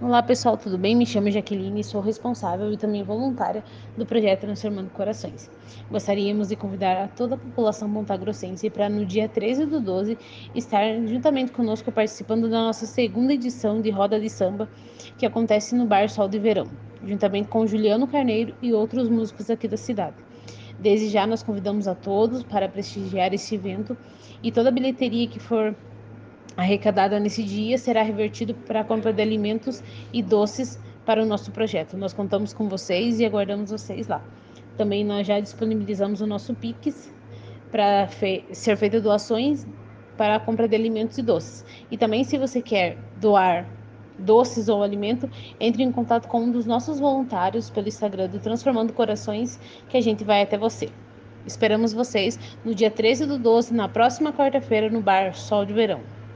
Olá pessoal, tudo bem? Me chamo Jaqueline e sou responsável e também voluntária do projeto Transformando Corações. Gostaríamos de convidar a toda a população montagrossense para no dia 13 do 12 estar juntamente conosco participando da nossa segunda edição de Roda de Samba, que acontece no Bar Sol de Verão, juntamente com Juliano Carneiro e outros músicos aqui da cidade. Desde já nós convidamos a todos para prestigiar esse evento e toda a bilheteria que for arrecadada nesse dia será revertido para a compra de alimentos e doces para o nosso projeto. Nós contamos com vocês e aguardamos vocês lá. Também nós já disponibilizamos o nosso Pix para fe ser feita doações para a compra de alimentos e doces. E também se você quer doar doces ou alimento, entre em contato com um dos nossos voluntários pelo Instagram do Transformando Corações, que a gente vai até você. Esperamos vocês no dia 13 do 12, na próxima quarta-feira, no Bar Sol de Verão.